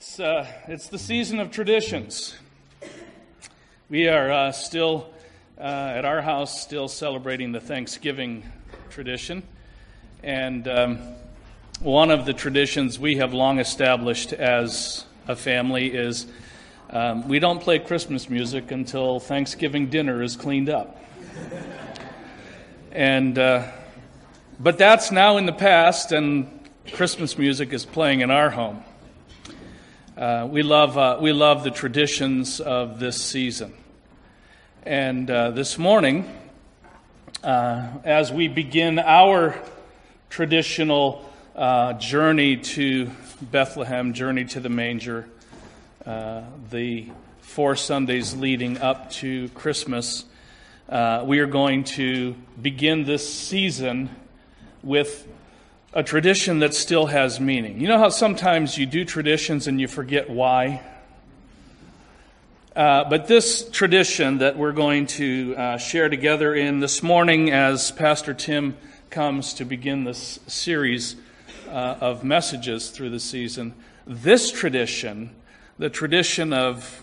It's, uh, it's the season of traditions. We are uh, still uh, at our house, still celebrating the Thanksgiving tradition. And um, one of the traditions we have long established as a family is um, we don't play Christmas music until Thanksgiving dinner is cleaned up. and, uh, but that's now in the past, and Christmas music is playing in our home. Uh, we, love, uh, we love the traditions of this season. And uh, this morning, uh, as we begin our traditional uh, journey to Bethlehem, journey to the manger, uh, the four Sundays leading up to Christmas, we are going to begin this season with a tradition that still has meaning. You know how sometimes you do traditions and you forget why? Uh, but this tradition that we're going to uh, share together in this morning as Pastor Tim comes to begin this series uh, of messages through the season, this tradition, the tradition of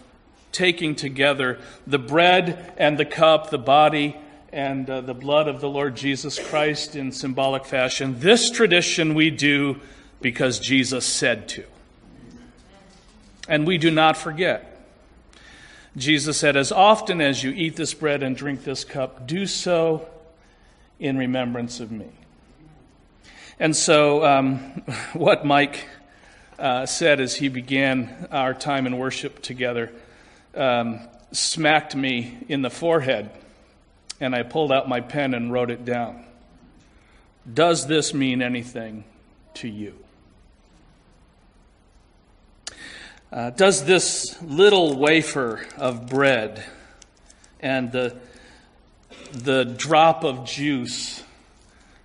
taking together the bread and the cup, the body and uh, the blood of the Lord Jesus Christ in symbolic fashion. This tradition we do because Jesus said to. And we do not forget. Jesus said, As often as you eat this bread and drink this cup, do so in remembrance of me. And so, um, what Mike uh, said as he began our time in worship together um, smacked me in the forehead and I pulled out my pen and wrote it down. Does this mean anything to you? Uh, does this little wafer of bread and the, the drop of juice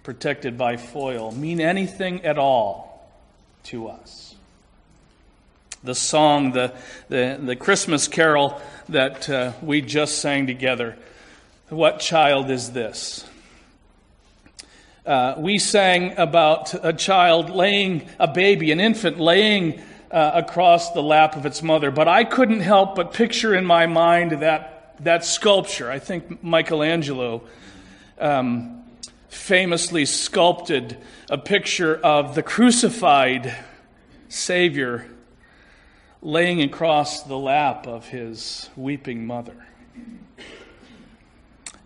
protected by foil mean anything at all to us? The song, the, the, the Christmas carol that uh, we just sang together what child is this? Uh, we sang about a child laying, a baby, an infant laying uh, across the lap of its mother, but I couldn't help but picture in my mind that, that sculpture. I think Michelangelo um, famously sculpted a picture of the crucified Savior laying across the lap of his weeping mother.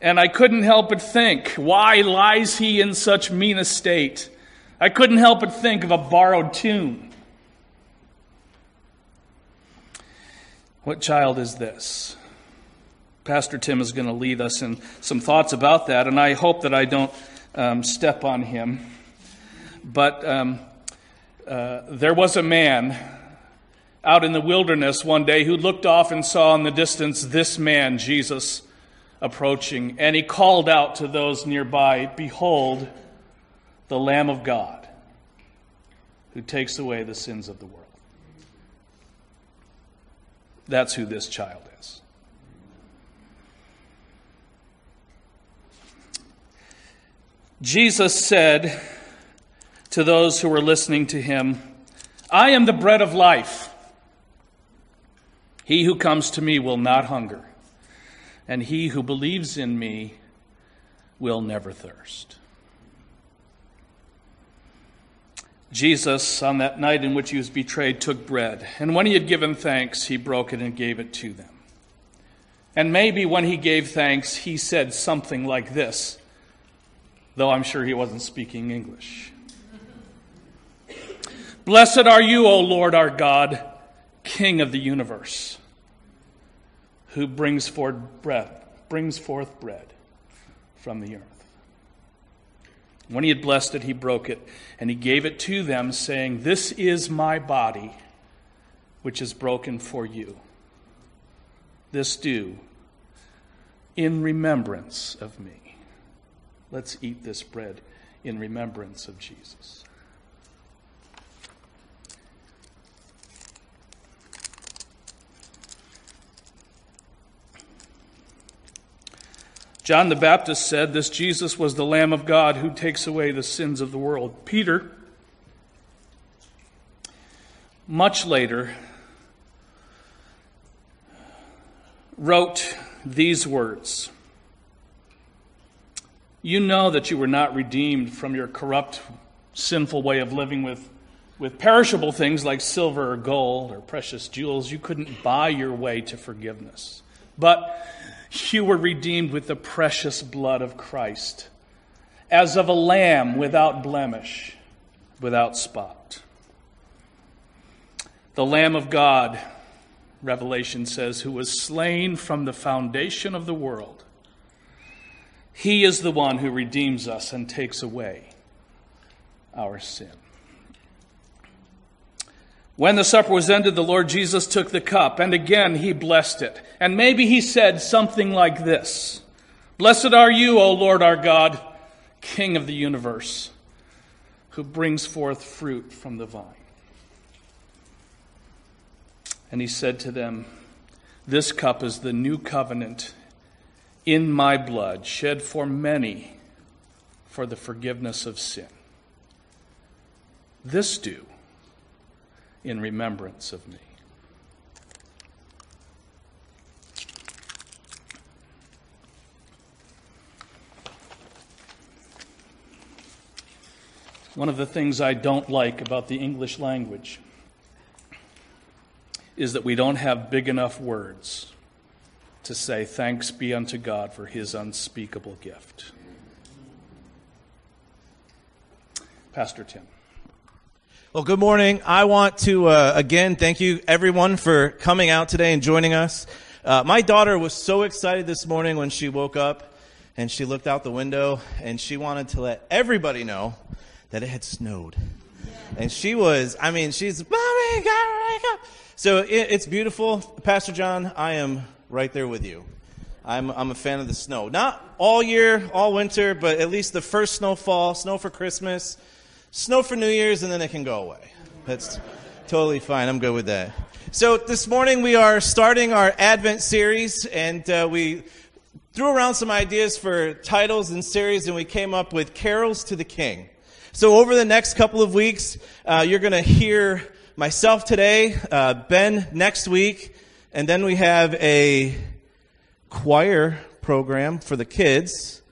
And I couldn't help but think, why lies he in such mean a state? I couldn't help but think of a borrowed tune. What child is this? Pastor Tim is going to lead us in some thoughts about that, and I hope that I don't um, step on him. But um, uh, there was a man out in the wilderness one day who looked off and saw in the distance this man, Jesus approaching, and he called out to those nearby Behold, the Lamb of God who takes away the sins of the world. That's who this child is. Jesus said to those who were listening to him, I am the bread of life. He who comes to me will not hunger and he who believes in me will never thirst. Jesus, on that night in which he was betrayed, took bread, and when he had given thanks, he broke it and gave it to them. And maybe when he gave thanks, he said something like this, though I'm sure he wasn't speaking English. Blessed are you, O Lord our God, King of the universe who brings forth bread, brings forth bread from the earth. When he had blessed it, he broke it, and he gave it to them, saying, This is my body, which is broken for you. This do in remembrance of me. Let's eat this bread in remembrance of Jesus. John the Baptist said, This Jesus was the Lamb of God who takes away the sins of the world. Peter, much later, wrote these words You know that you were not redeemed from your corrupt, sinful way of living with, with perishable things like silver or gold or precious jewels. You couldn't buy your way to forgiveness. But you were redeemed with the precious blood of Christ, as of a lamb without blemish, without spot. The Lamb of God Revelation says, who was slain from the foundation of the world. He is the one who redeems us and takes away our sin. When the supper was ended, the Lord Jesus took the cup, and again he blessed it. And maybe he said something like this Blessed are you, O Lord our God, King of the universe, who brings forth fruit from the vine. And he said to them, This cup is the new covenant in my blood, shed for many for the forgiveness of sin. This do in remembrance of me. One of the things I don't like about the English language is that we don't have big enough words to say, Thanks be unto God for his unspeakable gift. Pastor Tim. Well, good morning. I want to, uh, again, thank you everyone for coming out today and joining us. Uh, my daughter was so excited this morning when she woke up and she looked out the window and she wanted to let everybody know that it had snowed. And she was, I mean, she's, Mommy, gotta wake up. So it, it's beautiful. Pastor John, I am right there with you. I'm, I'm a fan of the snow. Not all year, all winter, but at least the first snowfall, snow for Christmas, snow for New Year's, and then it can go away. That's totally fine. I'm good with that. So this morning we are starting our Advent series, and uh, we threw around some ideas for titles and series, and we came up with Carols to the King. So over the next couple of weeks, uh, you're going to hear myself today, uh, Ben next week, and then we have a choir program for the kids.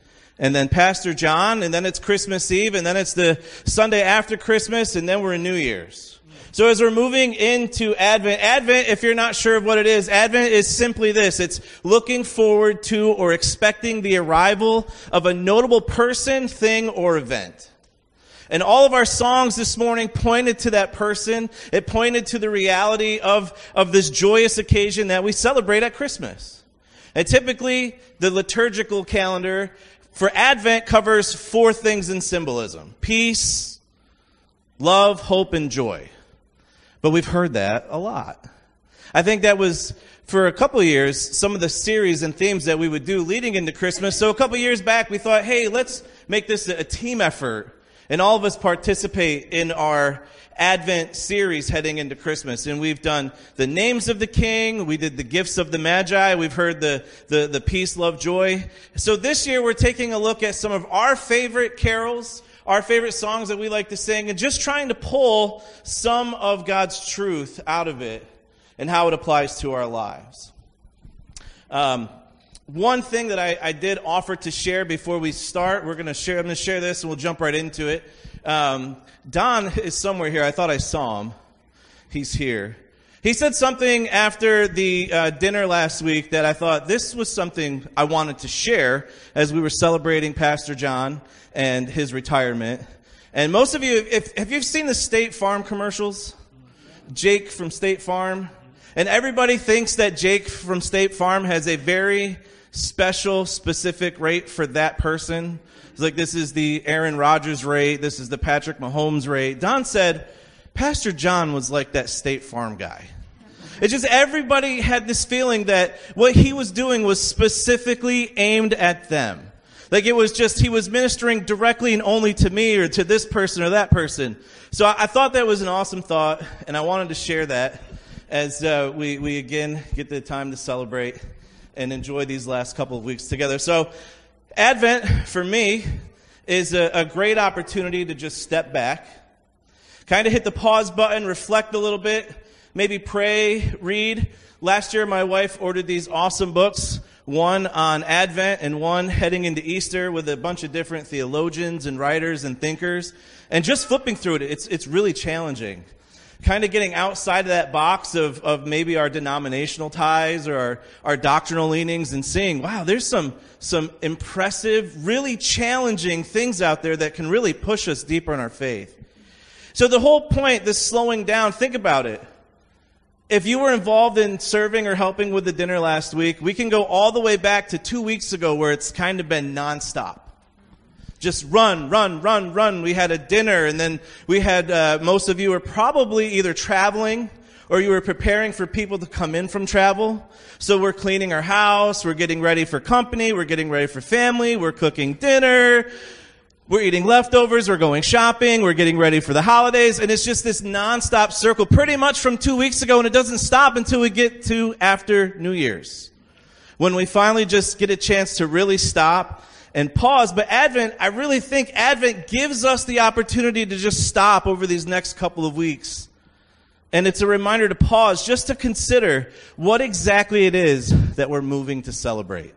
And then Pastor John, and then it's Christmas Eve, and then it's the Sunday after Christmas, and then we're in New Year's. So as we're moving into Advent, Advent, if you're not sure of what it is, Advent is simply this. It's looking forward to or expecting the arrival of a notable person, thing, or event. And all of our songs this morning pointed to that person. It pointed to the reality of, of this joyous occasion that we celebrate at Christmas. And typically, the liturgical calendar for Advent covers four things in symbolism. Peace, love, hope, and joy. But we've heard that a lot. I think that was for a couple years some of the series and themes that we would do leading into Christmas. So a couple years back we thought, hey, let's make this a team effort and all of us participate in our Advent series heading into Christmas. And we've done the names of the King. We did the gifts of the Magi. We've heard the, the, the peace, love, joy. So this year we're taking a look at some of our favorite carols, our favorite songs that we like to sing, and just trying to pull some of God's truth out of it and how it applies to our lives. Um, one thing that I, I, did offer to share before we start, we're going to share, I'm going to share this and we'll jump right into it. Um, Don is somewhere here. I thought I saw him. He's here. He said something after the uh, dinner last week that I thought this was something I wanted to share as we were celebrating Pastor John and his retirement. And most of you, if, have you seen the State Farm commercials? Jake from State Farm. And everybody thinks that Jake from State Farm has a very special, specific rate for that person. It's like, this is the Aaron Rodgers rate. This is the Patrick Mahomes rate. Don said, Pastor John was like that State Farm guy. It's just everybody had this feeling that what he was doing was specifically aimed at them. Like it was just, he was ministering directly and only to me or to this person or that person. So I, I thought that was an awesome thought, and I wanted to share that as uh, we, we again get the time to celebrate and enjoy these last couple of weeks together. So, Advent for me is a, a great opportunity to just step back, kind of hit the pause button, reflect a little bit, maybe pray, read. Last year, my wife ordered these awesome books, one on Advent and one heading into Easter with a bunch of different theologians and writers and thinkers. And just flipping through it, it's, it's really challenging kind of getting outside of that box of, of maybe our denominational ties or our, our doctrinal leanings and seeing, wow, there's some, some impressive, really challenging things out there that can really push us deeper in our faith. So the whole point, this slowing down, think about it. If you were involved in serving or helping with the dinner last week, we can go all the way back to two weeks ago where it's kind of been nonstop just run, run, run, run. We had a dinner and then we had, uh, most of you were probably either traveling or you were preparing for people to come in from travel. So we're cleaning our house, we're getting ready for company, we're getting ready for family, we're cooking dinner, we're eating leftovers, we're going shopping, we're getting ready for the holidays, and it's just this nonstop circle pretty much from two weeks ago, and it doesn't stop until we get to after New Year's. When we finally just get a chance to really stop and pause. But Advent, I really think Advent gives us the opportunity to just stop over these next couple of weeks. And it's a reminder to pause just to consider what exactly it is that we're moving to celebrate.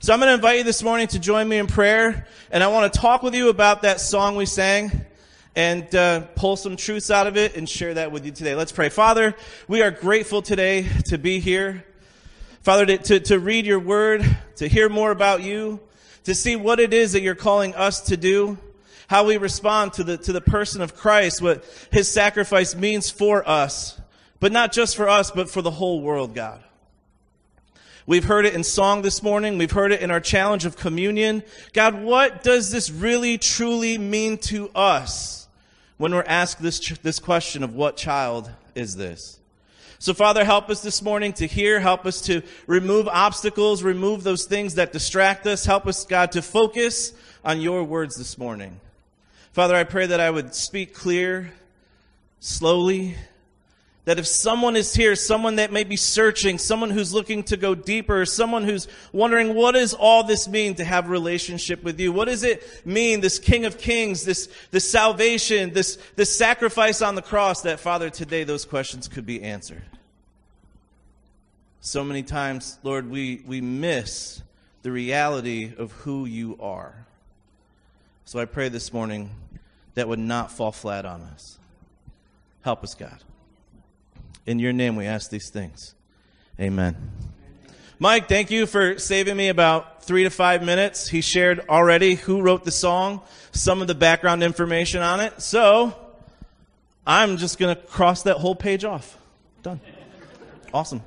So I'm going to invite you this morning to join me in prayer. And I want to talk with you about that song we sang and uh, pull some truths out of it and share that with you today. Let's pray. Father, we are grateful today to be here. Father, to, to, to read your word, to hear more about you to see what it is that you're calling us to do, how we respond to the, to the person of Christ, what his sacrifice means for us, but not just for us, but for the whole world, God. We've heard it in song this morning. We've heard it in our challenge of communion. God, what does this really truly mean to us when we're asked this, this question of what child is this? So, Father, help us this morning to hear. Help us to remove obstacles, remove those things that distract us. Help us, God, to focus on your words this morning. Father, I pray that I would speak clear, slowly, that if someone is here, someone that may be searching, someone who's looking to go deeper, someone who's wondering what does all this mean to have a relationship with you? What does it mean, this King of Kings, this, this salvation, this, this sacrifice on the cross, that Father, today those questions could be answered. So many times, Lord, we, we miss the reality of who you are. So I pray this morning that would not fall flat on us. Help us, God. In your name we ask these things. Amen. Mike, thank you for saving me about three to five minutes. He shared already who wrote the song, some of the background information on it. So I'm just going to cross that whole page off. Done. Awesome.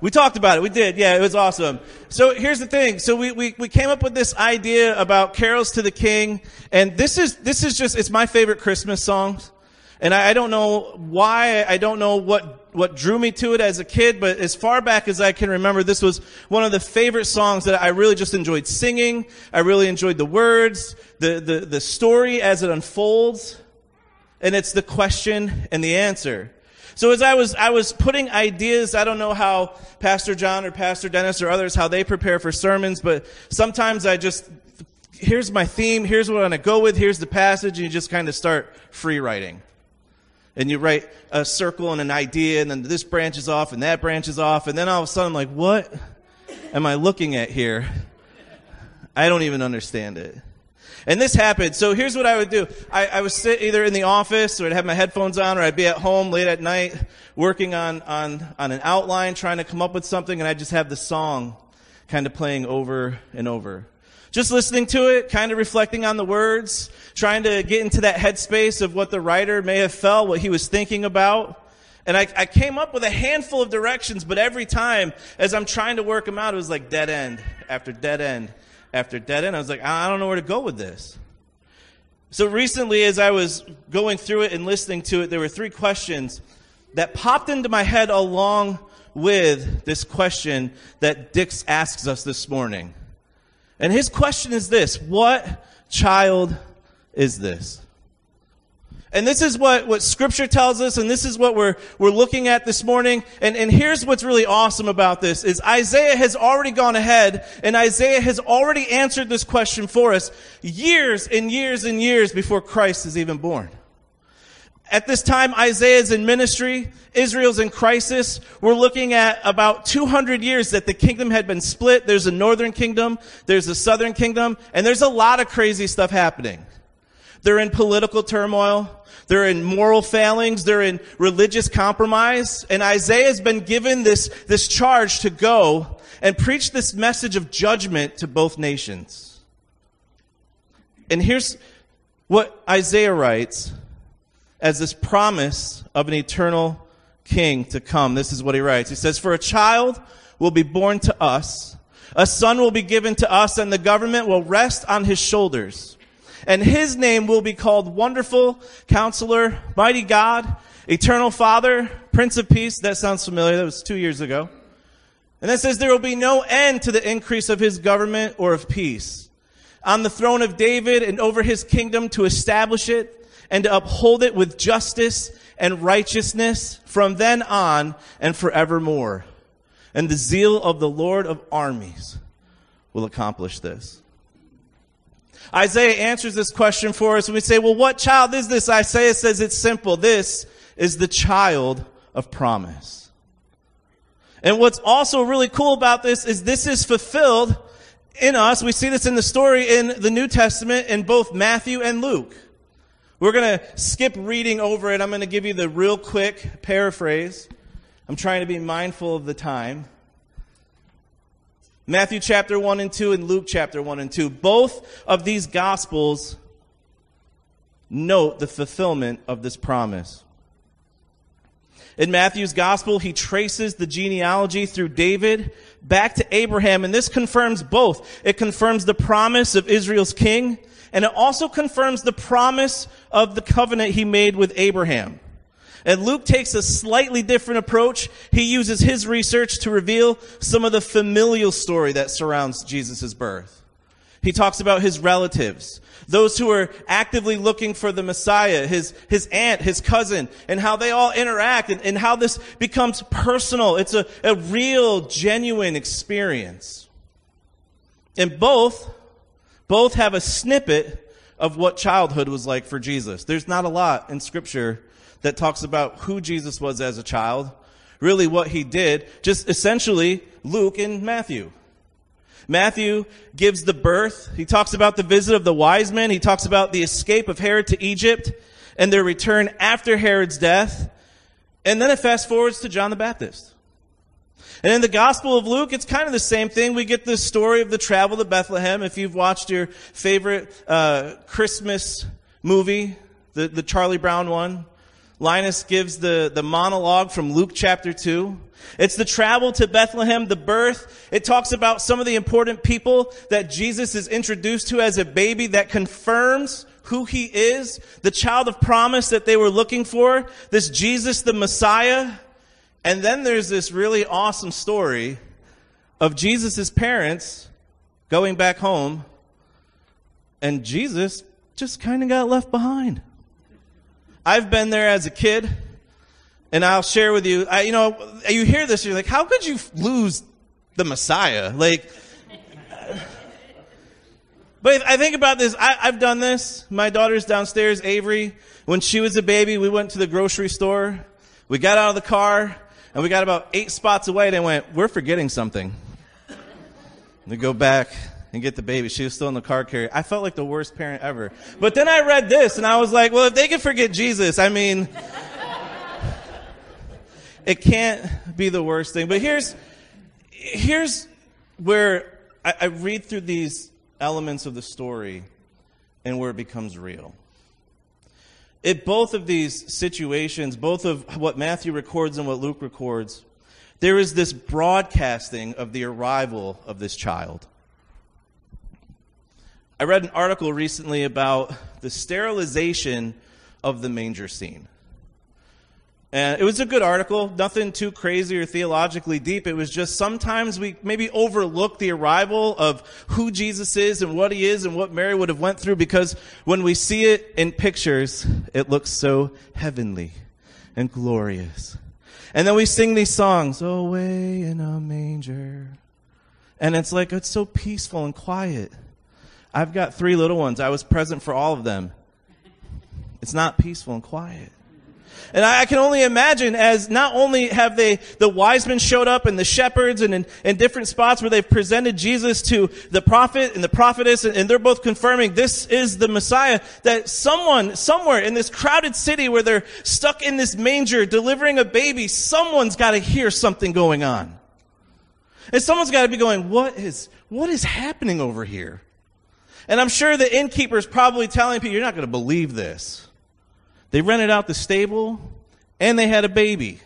We talked about it. We did. Yeah, it was awesome. So here's the thing. So we, we, we came up with this idea about carols to the king. And this is, this is just, it's my favorite Christmas song. And I, I don't know why. I don't know what, what drew me to it as a kid, but as far back as I can remember, this was one of the favorite songs that I really just enjoyed singing. I really enjoyed the words, the, the, the story as it unfolds. And it's the question and the answer. So as I was, I was putting ideas, I don't know how Pastor John or Pastor Dennis or others, how they prepare for sermons, but sometimes I just, here's my theme, here's what I'm going to go with, here's the passage, and you just kind of start free writing. And you write a circle and an idea, and then this branches off, and that branches off, and then all of a sudden I'm like, what am I looking at here? I don't even understand it. And this happened. So here's what I would do. I, I would sit either in the office or I'd have my headphones on or I'd be at home late at night working on, on, on an outline, trying to come up with something, and I'd just have the song kind of playing over and over. Just listening to it, kind of reflecting on the words, trying to get into that headspace of what the writer may have felt, what he was thinking about. And I, I came up with a handful of directions, but every time as I'm trying to work them out, it was like dead end after dead end after dead end. I was like, I don't know where to go with this. So recently, as I was going through it and listening to it, there were three questions that popped into my head along with this question that Dix asks us this morning. And his question is this What child is this? And this is what, what scripture tells us, and this is what we're, we're looking at this morning. And, and here's what's really awesome about this is Isaiah has already gone ahead, and Isaiah has already answered this question for us years and years and years before Christ is even born. At this time, Isaiah is in ministry. Israel's in crisis. We're looking at about 200 years that the kingdom had been split. There's a northern kingdom. There's a southern kingdom. And there's a lot of crazy stuff happening. They're in political turmoil. They're in moral failings. They're in religious compromise. And Isaiah has been given this, this charge to go and preach this message of judgment to both nations. And here's what Isaiah writes as this promise of an eternal king to come. This is what he writes. He says, For a child will be born to us, a son will be given to us, and the government will rest on his shoulders. And his name will be called Wonderful Counselor, Mighty God, Eternal Father, Prince of Peace. That sounds familiar. That was two years ago. And that says there will be no end to the increase of his government or of peace. On the throne of David and over his kingdom to establish it and to uphold it with justice and righteousness from then on and forevermore. And the zeal of the Lord of armies will accomplish this. Isaiah answers this question for us and we say, well, what child is this? Isaiah says it's simple. This is the child of promise. And what's also really cool about this is this is fulfilled in us. We see this in the story in the New Testament in both Matthew and Luke. We're going to skip reading over it. I'm going to give you the real quick paraphrase. I'm trying to be mindful of the time. Matthew chapter 1 and 2 and Luke chapter 1 and 2. Both of these gospels note the fulfillment of this promise. In Matthew's gospel, he traces the genealogy through David back to Abraham, and this confirms both. It confirms the promise of Israel's king, and it also confirms the promise of the covenant he made with Abraham. And Luke takes a slightly different approach. He uses his research to reveal some of the familial story that surrounds Jesus' birth. He talks about his relatives, those who are actively looking for the Messiah, his, his aunt, his cousin, and how they all interact and, and how this becomes personal. It's a, a real, genuine experience. And both both have a snippet of what childhood was like for Jesus. There's not a lot in scripture that talks about who Jesus was as a child, really what he did, just essentially Luke and Matthew. Matthew gives the birth. He talks about the visit of the wise men. He talks about the escape of Herod to Egypt and their return after Herod's death. And then it fast forwards to John the Baptist. And in the Gospel of Luke, it's kind of the same thing. We get the story of the travel to Bethlehem. If you've watched your favorite uh, Christmas movie, the, the Charlie Brown one, Linus gives the, the monologue from Luke chapter 2. It's the travel to Bethlehem, the birth. It talks about some of the important people that Jesus is introduced to as a baby that confirms who he is, the child of promise that they were looking for, this Jesus the Messiah. And then there's this really awesome story of Jesus' parents going back home, and Jesus just kind of got left behind. I've been there as a kid, and I'll share with you, I, you know, you hear this, you're like, how could you lose the Messiah? Like, but I think about this, I, I've done this. My daughter's downstairs, Avery. When she was a baby, we went to the grocery store. We got out of the car, and we got about eight spots away, they went, We're forgetting something. We go back and get the baby. She was still in the car carrier. I felt like the worst parent ever. But then I read this, and I was like, Well, if they can forget Jesus, I mean, it can't be the worst thing. But here's, here's where I, I read through these elements of the story and where it becomes real in both of these situations, both of what Matthew records and what Luke records, there is this broadcasting of the arrival of this child. I read an article recently about the sterilization of the manger scene. And it was a good article, nothing too crazy or theologically deep. It was just sometimes we maybe overlook the arrival of who Jesus is and what he is and what Mary would have went through because when we see it in pictures, it looks so heavenly and glorious. And then we sing these songs, oh, away in a manger. And it's like, it's so peaceful and quiet. I've got three little ones. I was present for all of them. It's not peaceful and quiet. And I can only imagine as not only have they, the wise men showed up and the shepherds and in, in different spots where they've presented Jesus to the prophet and the prophetess and, and they're both confirming this is the Messiah, that someone, somewhere in this crowded city where they're stuck in this manger delivering a baby, someone's got to hear something going on. And someone's got to be going, what is, what is happening over here? And I'm sure the innkeeper's probably telling people, you're not going to believe this. They rented out the stable and they had a baby.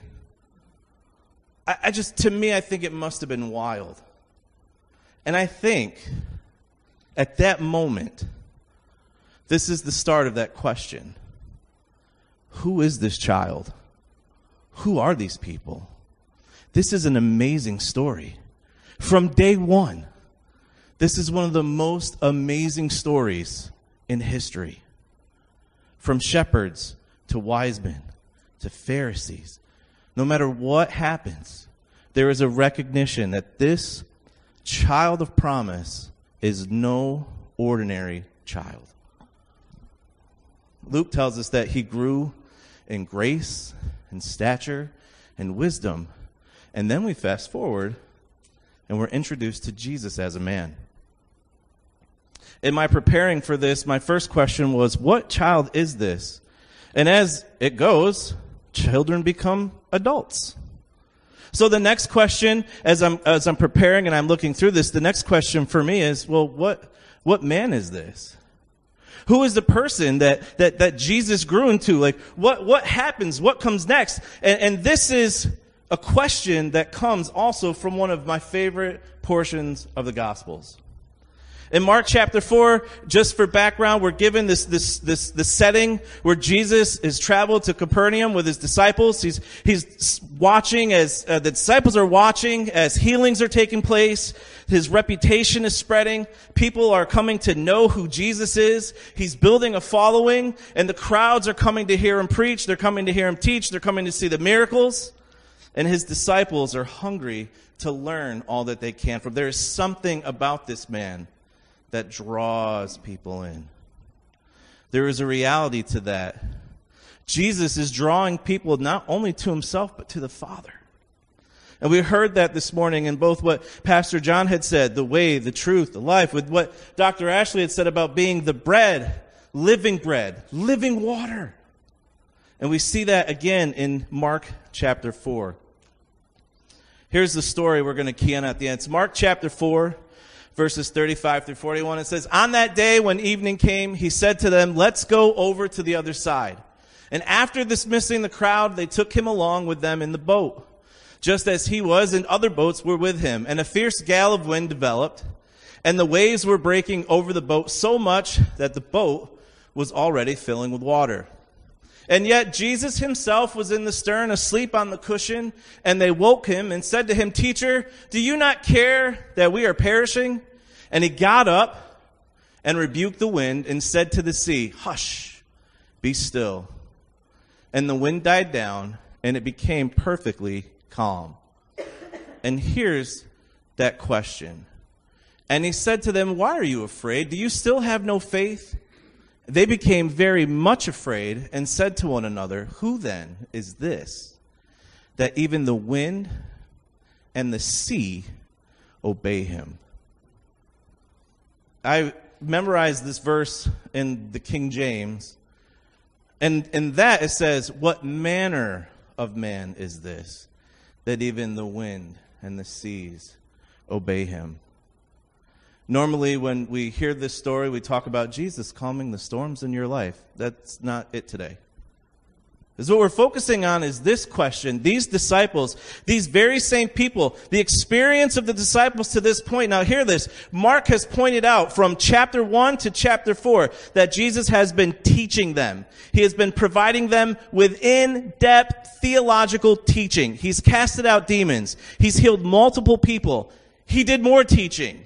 I, I just, to me, I think it must have been wild. And I think at that moment, this is the start of that question Who is this child? Who are these people? This is an amazing story. From day one, this is one of the most amazing stories in history. From shepherds to wise men to Pharisees, no matter what happens, there is a recognition that this child of promise is no ordinary child. Luke tells us that he grew in grace and stature and wisdom. And then we fast forward and we're introduced to Jesus as a man. In my preparing for this, my first question was, What child is this? And as it goes, children become adults. So the next question, as I'm, as I'm preparing and I'm looking through this, the next question for me is, well, what, what man is this? Who is the person that, that, that Jesus grew into? Like, what, what happens? What comes next? And, and this is a question that comes also from one of my favorite portions of the Gospels. In Mark chapter 4, just for background, we're given this, this, this, this setting where Jesus is traveled to Capernaum with his disciples. He's, he's watching as, uh, the disciples are watching as healings are taking place. His reputation is spreading. People are coming to know who Jesus is. He's building a following and the crowds are coming to hear him preach. They're coming to hear him teach. They're coming to see the miracles. And his disciples are hungry to learn all that they can from. There is something about this man that draws people in. There is a reality to that. Jesus is drawing people not only to himself, but to the Father. And we heard that this morning in both what Pastor John had said, the way, the truth, the life, with what Dr. Ashley had said about being the bread, living bread, living water. And we see that again in Mark chapter 4. Here's the story we're going to key on at the end. It's Mark chapter 4, verses 35 through 41. It says, On that day when evening came, he said to them, Let's go over to the other side. And after dismissing the crowd, they took him along with them in the boat, just as he was, and other boats were with him. And a fierce gale of wind developed, and the waves were breaking over the boat so much that the boat was already filling with water. And yet Jesus himself was in the stern, asleep on the cushion, and they woke him and said to him, Teacher, do you not care that we are perishing? And he got up and rebuked the wind and said to the sea, Hush, be still. And the wind died down, and it became perfectly calm. And here's that question. And he said to them, Why are you afraid? Do you still have no faith? They became very much afraid and said to one another, Who then is this that even the wind and the sea obey him? I memorized this verse in the King James, and in that it says, What manner of man is this that even the wind and the seas obey him? Normally, when we hear this story, we talk about Jesus calming the storms in your life. That's not it today. Because what we're focusing on is this question. These disciples, these very same people, the experience of the disciples to this point. Now hear this. Mark has pointed out from chapter 1 to chapter 4 that Jesus has been teaching them. He has been providing them with in-depth theological teaching. He's casted out demons. He's healed multiple people. He did more teaching.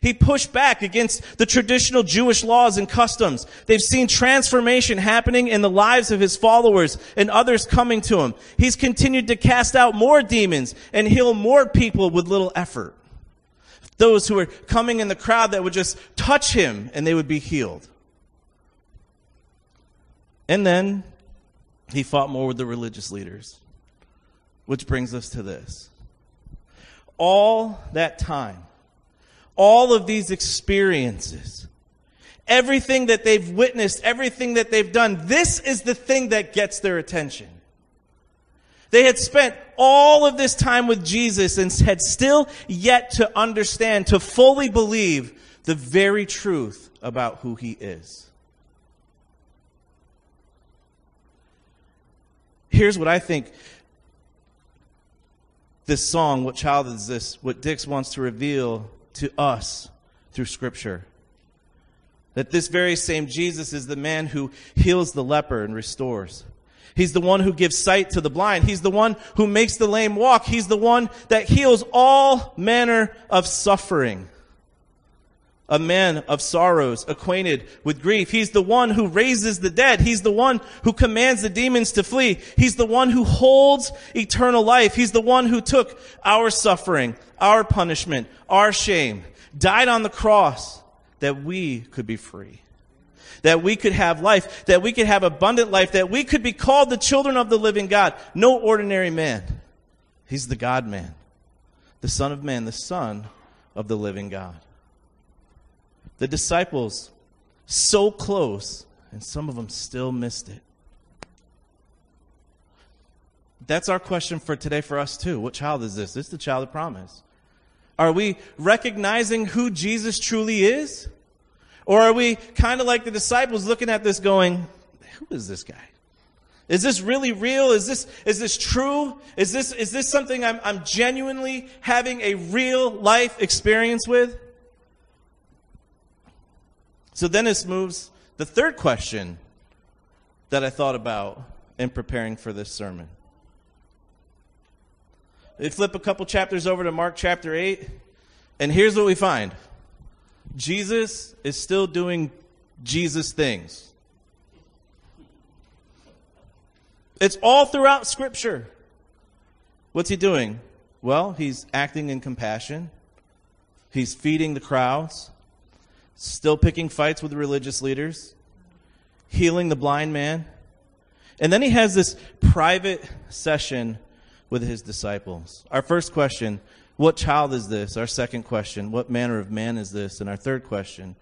He pushed back against the traditional Jewish laws and customs. They've seen transformation happening in the lives of his followers and others coming to him. He's continued to cast out more demons and heal more people with little effort. Those who were coming in the crowd that would just touch him and they would be healed. And then he fought more with the religious leaders. Which brings us to this. All that time, all of these experiences, everything that they've witnessed, everything that they've done, this is the thing that gets their attention. They had spent all of this time with Jesus and had still yet to understand, to fully believe the very truth about who he is. Here's what I think this song, What Child Is This? What Dix wants to reveal to us through Scripture. That this very same Jesus is the man who heals the leper and restores. He's the one who gives sight to the blind. He's the one who makes the lame walk. He's the one that heals all manner of suffering. A man of sorrows, acquainted with grief. He's the one who raises the dead. He's the one who commands the demons to flee. He's the one who holds eternal life. He's the one who took our suffering, our punishment, our shame, died on the cross that we could be free that we could have life, that we could have abundant life, that we could be called the children of the living God. No ordinary man. He's the God man, the Son of Man, the Son of the living God. The disciples, so close, and some of them still missed it. That's our question for today for us too. What child is this? This is the child of promise. Are we recognizing who Jesus truly is? Or are we kind of like the disciples looking at this going, who is this guy? Is this really real? Is this, is this true? Is this, is this something I'm, I'm genuinely having a real life experience with? So then this moves the third question that I thought about in preparing for this sermon. We flip a couple chapters over to Mark chapter 8, and here's what we find. Jesus is still doing Jesus things. It's all throughout Scripture. What's he doing? Well, he's acting in compassion. He's feeding the crowds, still picking fights with religious leaders, healing the blind man. And then he has this private session with his disciples. Our first question what child is this? Our second question. What manner of man is this? And our third question.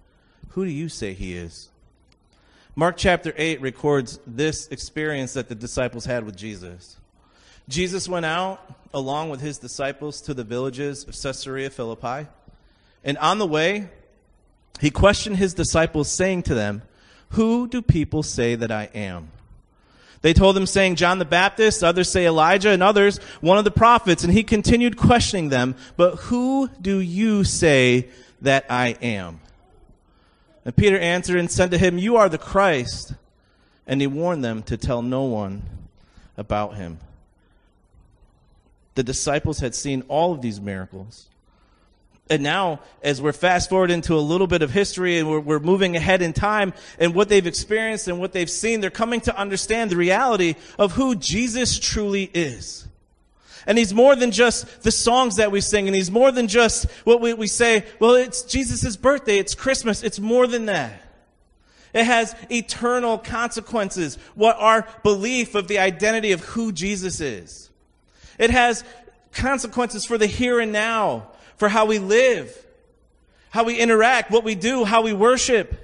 Who do you say he is? Mark chapter 8 records this experience that the disciples had with Jesus. Jesus went out along with his disciples to the villages of Caesarea Philippi. And on the way, he questioned his disciples, saying to them, Who do people say that I am? They told him, saying, John the Baptist, others say Elijah, and others, one of the prophets. And he continued questioning them, But who do you say that I am? And Peter answered and said to him, You are the Christ. And he warned them to tell no one about him. The disciples had seen all of these miracles. And now, as we're fast forward into a little bit of history and we're, we're, moving ahead in time and what they've experienced and what they've seen, they're coming to understand the reality of who Jesus truly is. And he's more than just the songs that we sing and he's more than just what we, we say, well, it's Jesus' birthday, it's Christmas, it's more than that. It has eternal consequences, what our belief of the identity of who Jesus is. It has consequences for the here and now for how we live, how we interact, what we do, how we worship.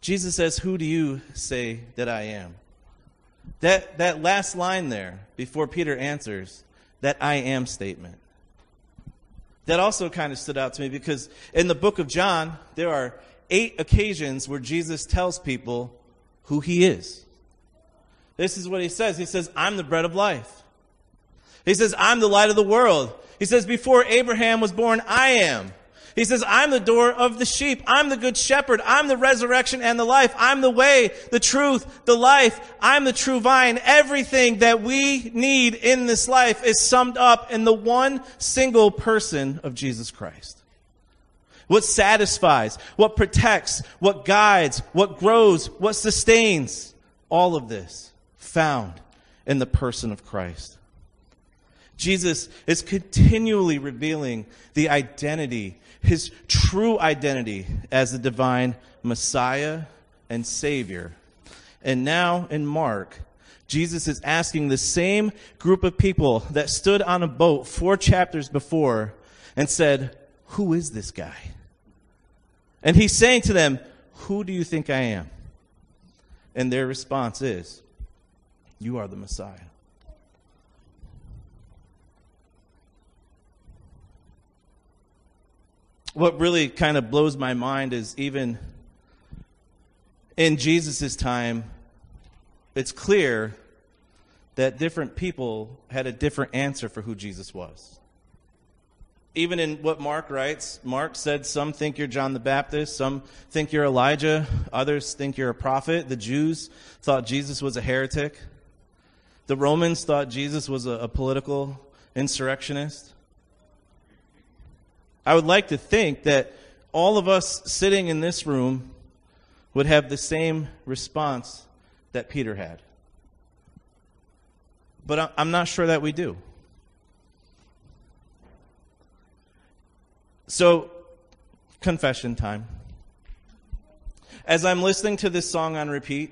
Jesus says, Who do you say that I am? That, that last line there, before Peter answers, that I am statement. That also kind of stood out to me because in the book of John, there are eight occasions where Jesus tells people who he is. This is what he says. He says, I'm the bread of life. He says, I'm the light of the world. He says, Before Abraham was born, I am. He says, I'm the door of the sheep. I'm the good shepherd. I'm the resurrection and the life. I'm the way, the truth, the life. I'm the true vine. Everything that we need in this life is summed up in the one single person of Jesus Christ. What satisfies, what protects, what guides, what grows, what sustains, all of this found in the person of Christ. Jesus is continually revealing the identity, his true identity as the divine Messiah and Savior. And now in Mark, Jesus is asking the same group of people that stood on a boat four chapters before and said, Who is this guy? And he's saying to them, Who do you think I am? And their response is, You are the Messiah. What really kind of blows my mind is even in Jesus' time, it's clear that different people had a different answer for who Jesus was. Even in what Mark writes, Mark said some think you're John the Baptist, some think you're Elijah, others think you're a prophet. The Jews thought Jesus was a heretic. The Romans thought Jesus was a, a political insurrectionist. I would like to think that all of us sitting in this room would have the same response that Peter had. But I'm not sure that we do. So, confession time. As I'm listening to this song on repeat,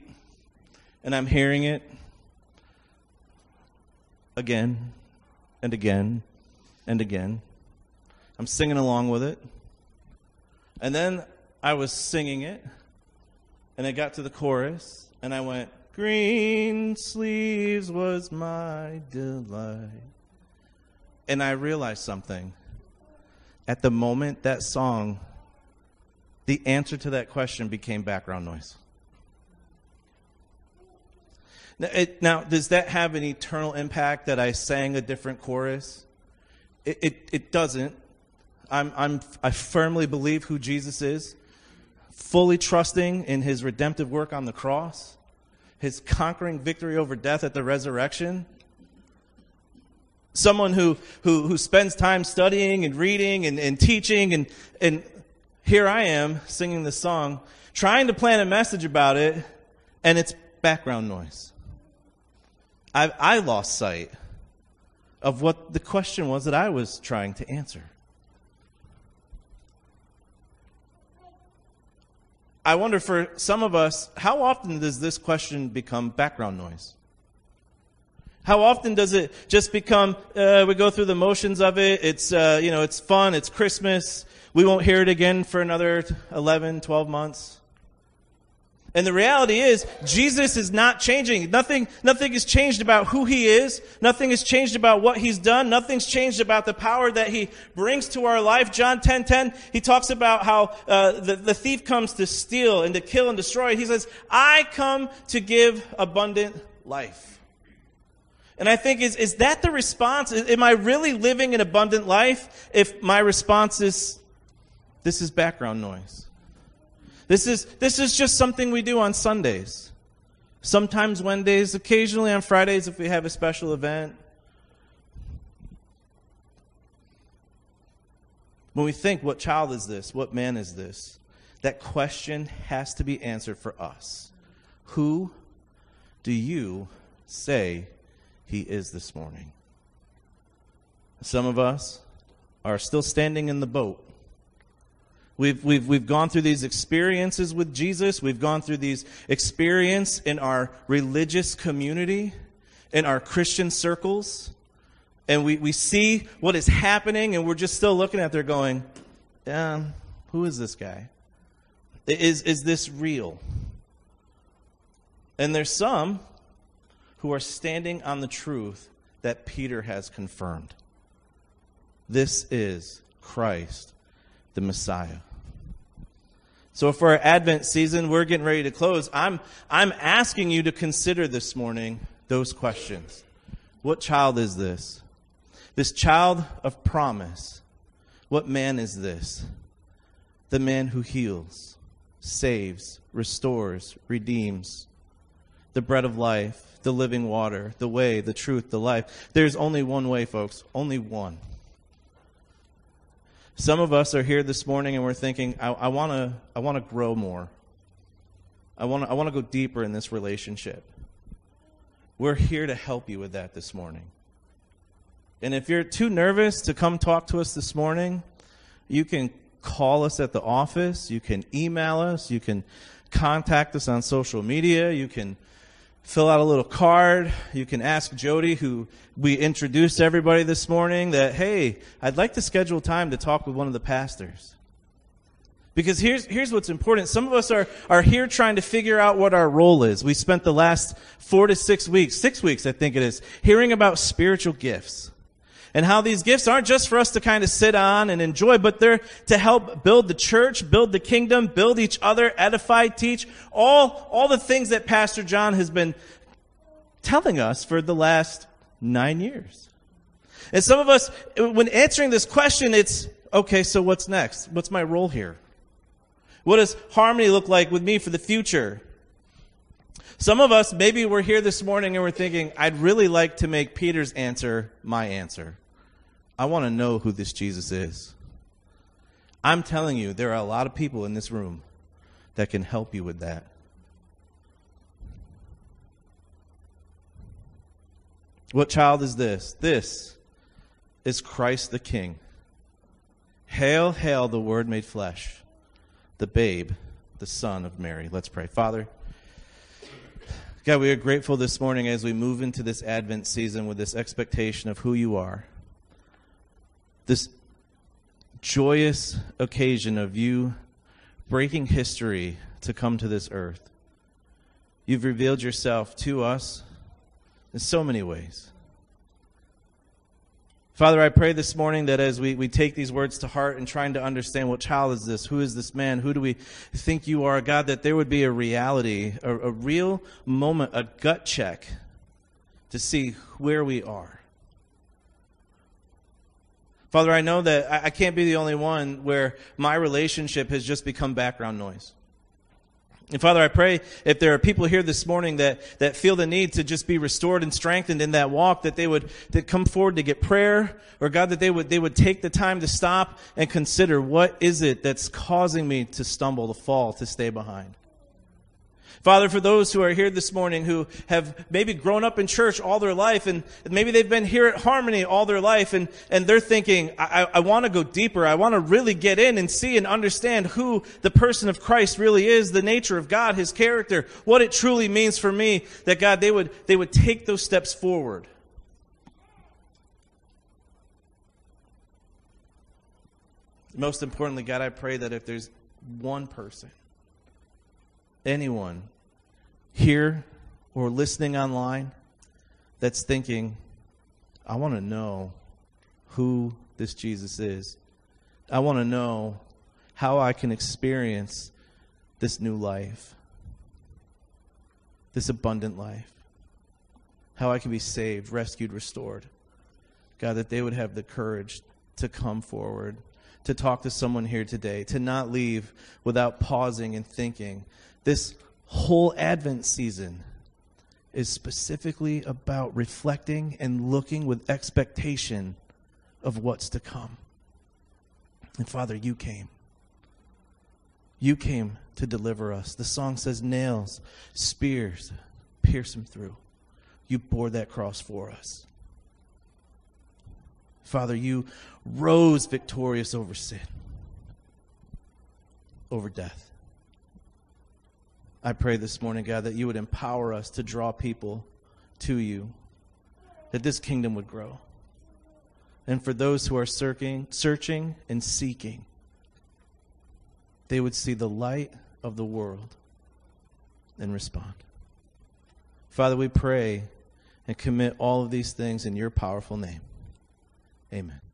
and I'm hearing it again and again and again, I'm singing along with it. And then I was singing it, and I got to the chorus, and I went, Greensleeves was my delight. And I realized something. At the moment that song, the answer to that question became background noise. Now, it, now, does that have an eternal impact that I sang a different chorus? It, it, it doesn't. I'm, I'm, I firmly believe who Jesus is, fully trusting in his redemptive work on the cross his conquering victory over death at the resurrection. Someone who, who, who spends time studying and reading and, and teaching, and, and here I am singing this song, trying to plan a message about it, and it's background noise. I, I lost sight of what the question was that I was trying to answer. I wonder for some of us, how often does this question become background noise? How often does it just become, uh, we go through the motions of it, it's, uh, you know, it's fun, it's Christmas, we won't hear it again for another 11, 12 months? And the reality is, Jesus is not changing. Nothing, nothing has changed about who he is. Nothing has changed about what he's done. Nothing's changed about the power that he brings to our life. John 10, 10, he talks about how uh, the, the thief comes to steal and to kill and destroy. He says, I come to give abundant life. And I think, is, is that the response? Am I really living an abundant life if my response is, this is background noise? This is, this is just something we do on Sundays. Sometimes Wednesdays, occasionally on Fridays if we have a special event. When we think, what child is this? What man is this? That question has to be answered for us. Who do you say he is this morning? Some of us are still standing in the boat We've, we've, we've gone through these experiences with Jesus. We've gone through these experiences in our religious community, in our Christian circles. And we, we see what is happening, and we're just still looking at there going, yeah, who is this guy? Is, is this real? And there's some who are standing on the truth that Peter has confirmed. This is Christ, the Messiah. So for our Advent season, we're getting ready to close. I'm, I'm asking you to consider this morning those questions. What child is this? This child of promise. What man is this? The man who heals, saves, restores, redeems. The bread of life, the living water, the way, the truth, the life. There's only one way, folks. Only one. Some of us are here this morning and we're thinking, I want to I wanna grow more. I want to I wanna go deeper in this relationship. We're here to help you with that this morning. And if you're too nervous to come talk to us this morning, you can call us at the office, you can email us, you can contact us on social media. You can fill out a little card. You can ask Jody, who we introduced everybody this morning, that, hey, I'd like to schedule time to talk with one of the pastors. Because here's, here's what's important. Some of us are, are here trying to figure out what our role is. We spent the last four to six weeks, six weeks, I think it is, hearing about spiritual gifts. And how these gifts aren't just for us to kind of sit on and enjoy, but they're to help build the church, build the kingdom, build each other, edify, teach, all, all the things that Pastor John has been telling us for the last nine years. And some of us, when answering this question, it's, okay, so what's next? What's my role here? What does harmony look like with me for the future? Some of us, maybe we're here this morning and we're thinking, I'd really like to make Peter's answer my answer. I want to know who this Jesus is. I'm telling you, there are a lot of people in this room that can help you with that. What child is this? This is Christ the King. Hail, hail, the Word made flesh, the babe, the Son of Mary. Let's pray. Father, God, we are grateful this morning as we move into this Advent season with this expectation of who you are. This joyous occasion of you breaking history to come to this earth. You've revealed yourself to us in so many ways. Father, I pray this morning that as we, we take these words to heart and trying to understand what child is this, who is this man, who do we think you are, God, that there would be a reality, a, a real moment, a gut check to see where we are. Father, I know that I, can't be the only one where my relationship has just become background noise. And Father, I pray if there are people here this morning that, that feel the need to just be restored and strengthened in that walk, that they would that come forward to get prayer, or God, that they would, they would take the time to stop and consider what is it that's causing me to stumble, to fall, to stay behind. Father, for those who are here this morning who have maybe grown up in church all their life and maybe they've been here at Harmony all their life and, and they're thinking, I, I want to go deeper. I want to really get in and see and understand who the person of Christ really is, the nature of God, His character, what it truly means for me that God, they would, they would take those steps forward. Most importantly, God, I pray that if there's one person anyone here or listening online that's thinking, I want to know who this Jesus is. I want to know how I can experience this new life, this abundant life, how I can be saved, rescued, restored. God, that they would have the courage to come forward, to talk to someone here today, to not leave without pausing and thinking this whole Advent season is specifically about reflecting and looking with expectation of what's to come. And Father, you came. You came to deliver us. The song says, nails, spears, pierce him through. You bore that cross for us. Father, you rose victorious over sin, over death. I pray this morning, God, that you would empower us to draw people to you, that this kingdom would grow. And for those who are searching, searching and seeking, they would see the light of the world and respond. Father, we pray and commit all of these things in your powerful name. Amen.